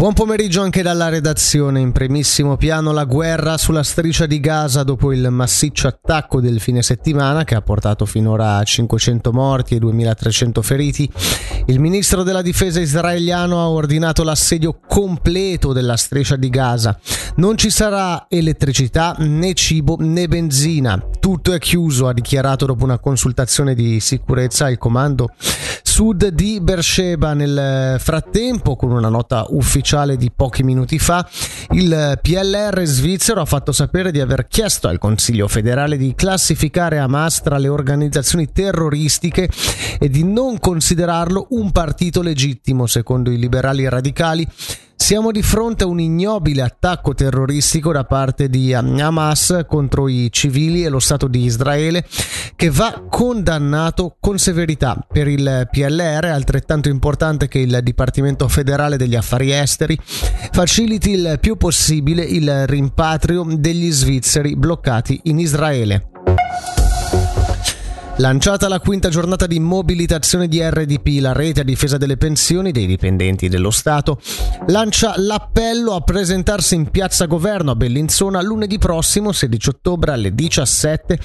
Buon pomeriggio anche dalla redazione. In primissimo piano la guerra sulla striscia di Gaza dopo il massiccio attacco del fine settimana che ha portato finora a 500 morti e 2300 feriti. Il ministro della difesa israeliano ha ordinato l'assedio completo della striscia di Gaza. Non ci sarà elettricità né cibo né benzina. Tutto è chiuso, ha dichiarato dopo una consultazione di sicurezza il comando sud di Beersheba. Nel frattempo, con una nota ufficiale di pochi minuti fa, il PLR svizzero ha fatto sapere di aver chiesto al Consiglio federale di classificare Hamas tra le organizzazioni terroristiche e di non considerarlo un partito legittimo, secondo i liberali radicali siamo di fronte a un ignobile attacco terroristico da parte di Hamas contro i civili e lo Stato di Israele che va condannato con severità. Per il PLR è altrettanto importante che il Dipartimento federale degli affari esteri faciliti il più possibile il rimpatrio degli svizzeri bloccati in Israele. Lanciata la quinta giornata di mobilitazione di RDP, la rete a difesa delle pensioni dei dipendenti dello Stato lancia l'appello a presentarsi in piazza Governo a Bellinzona lunedì prossimo, 16 ottobre alle 17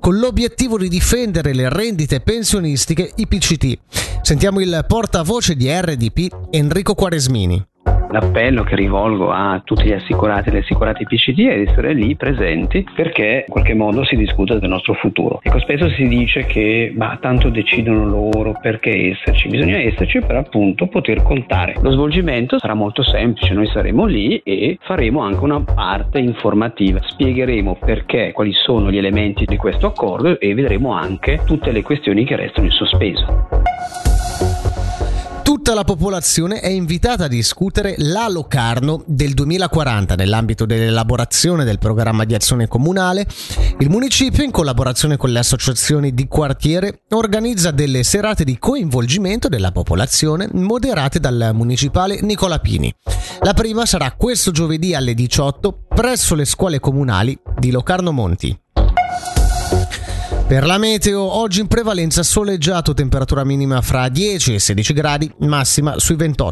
con l'obiettivo di difendere le rendite pensionistiche IPCT. Sentiamo il portavoce di RDP Enrico Quaresmini l'appello che rivolgo a tutti gli assicurati e le assicurate PCD è di essere lì presenti perché in qualche modo si discute del nostro futuro. Ecco, spesso si dice che ma tanto decidono loro perché esserci, bisogna esserci per appunto poter contare. Lo svolgimento sarà molto semplice, noi saremo lì e faremo anche una parte informativa, spiegheremo perché, quali sono gli elementi di questo accordo e vedremo anche tutte le questioni che restano in sospeso. Tutta la popolazione è invitata a discutere la Locarno del 2040 nell'ambito dell'elaborazione del programma di azione comunale. Il municipio, in collaborazione con le associazioni di quartiere, organizza delle serate di coinvolgimento della popolazione moderate dal municipale Nicola Pini. La prima sarà questo giovedì alle 18 presso le scuole comunali di Locarno Monti. Per la meteo, oggi in prevalenza soleggiato, temperatura minima fra 10 e 16 gradi, massima sui 28.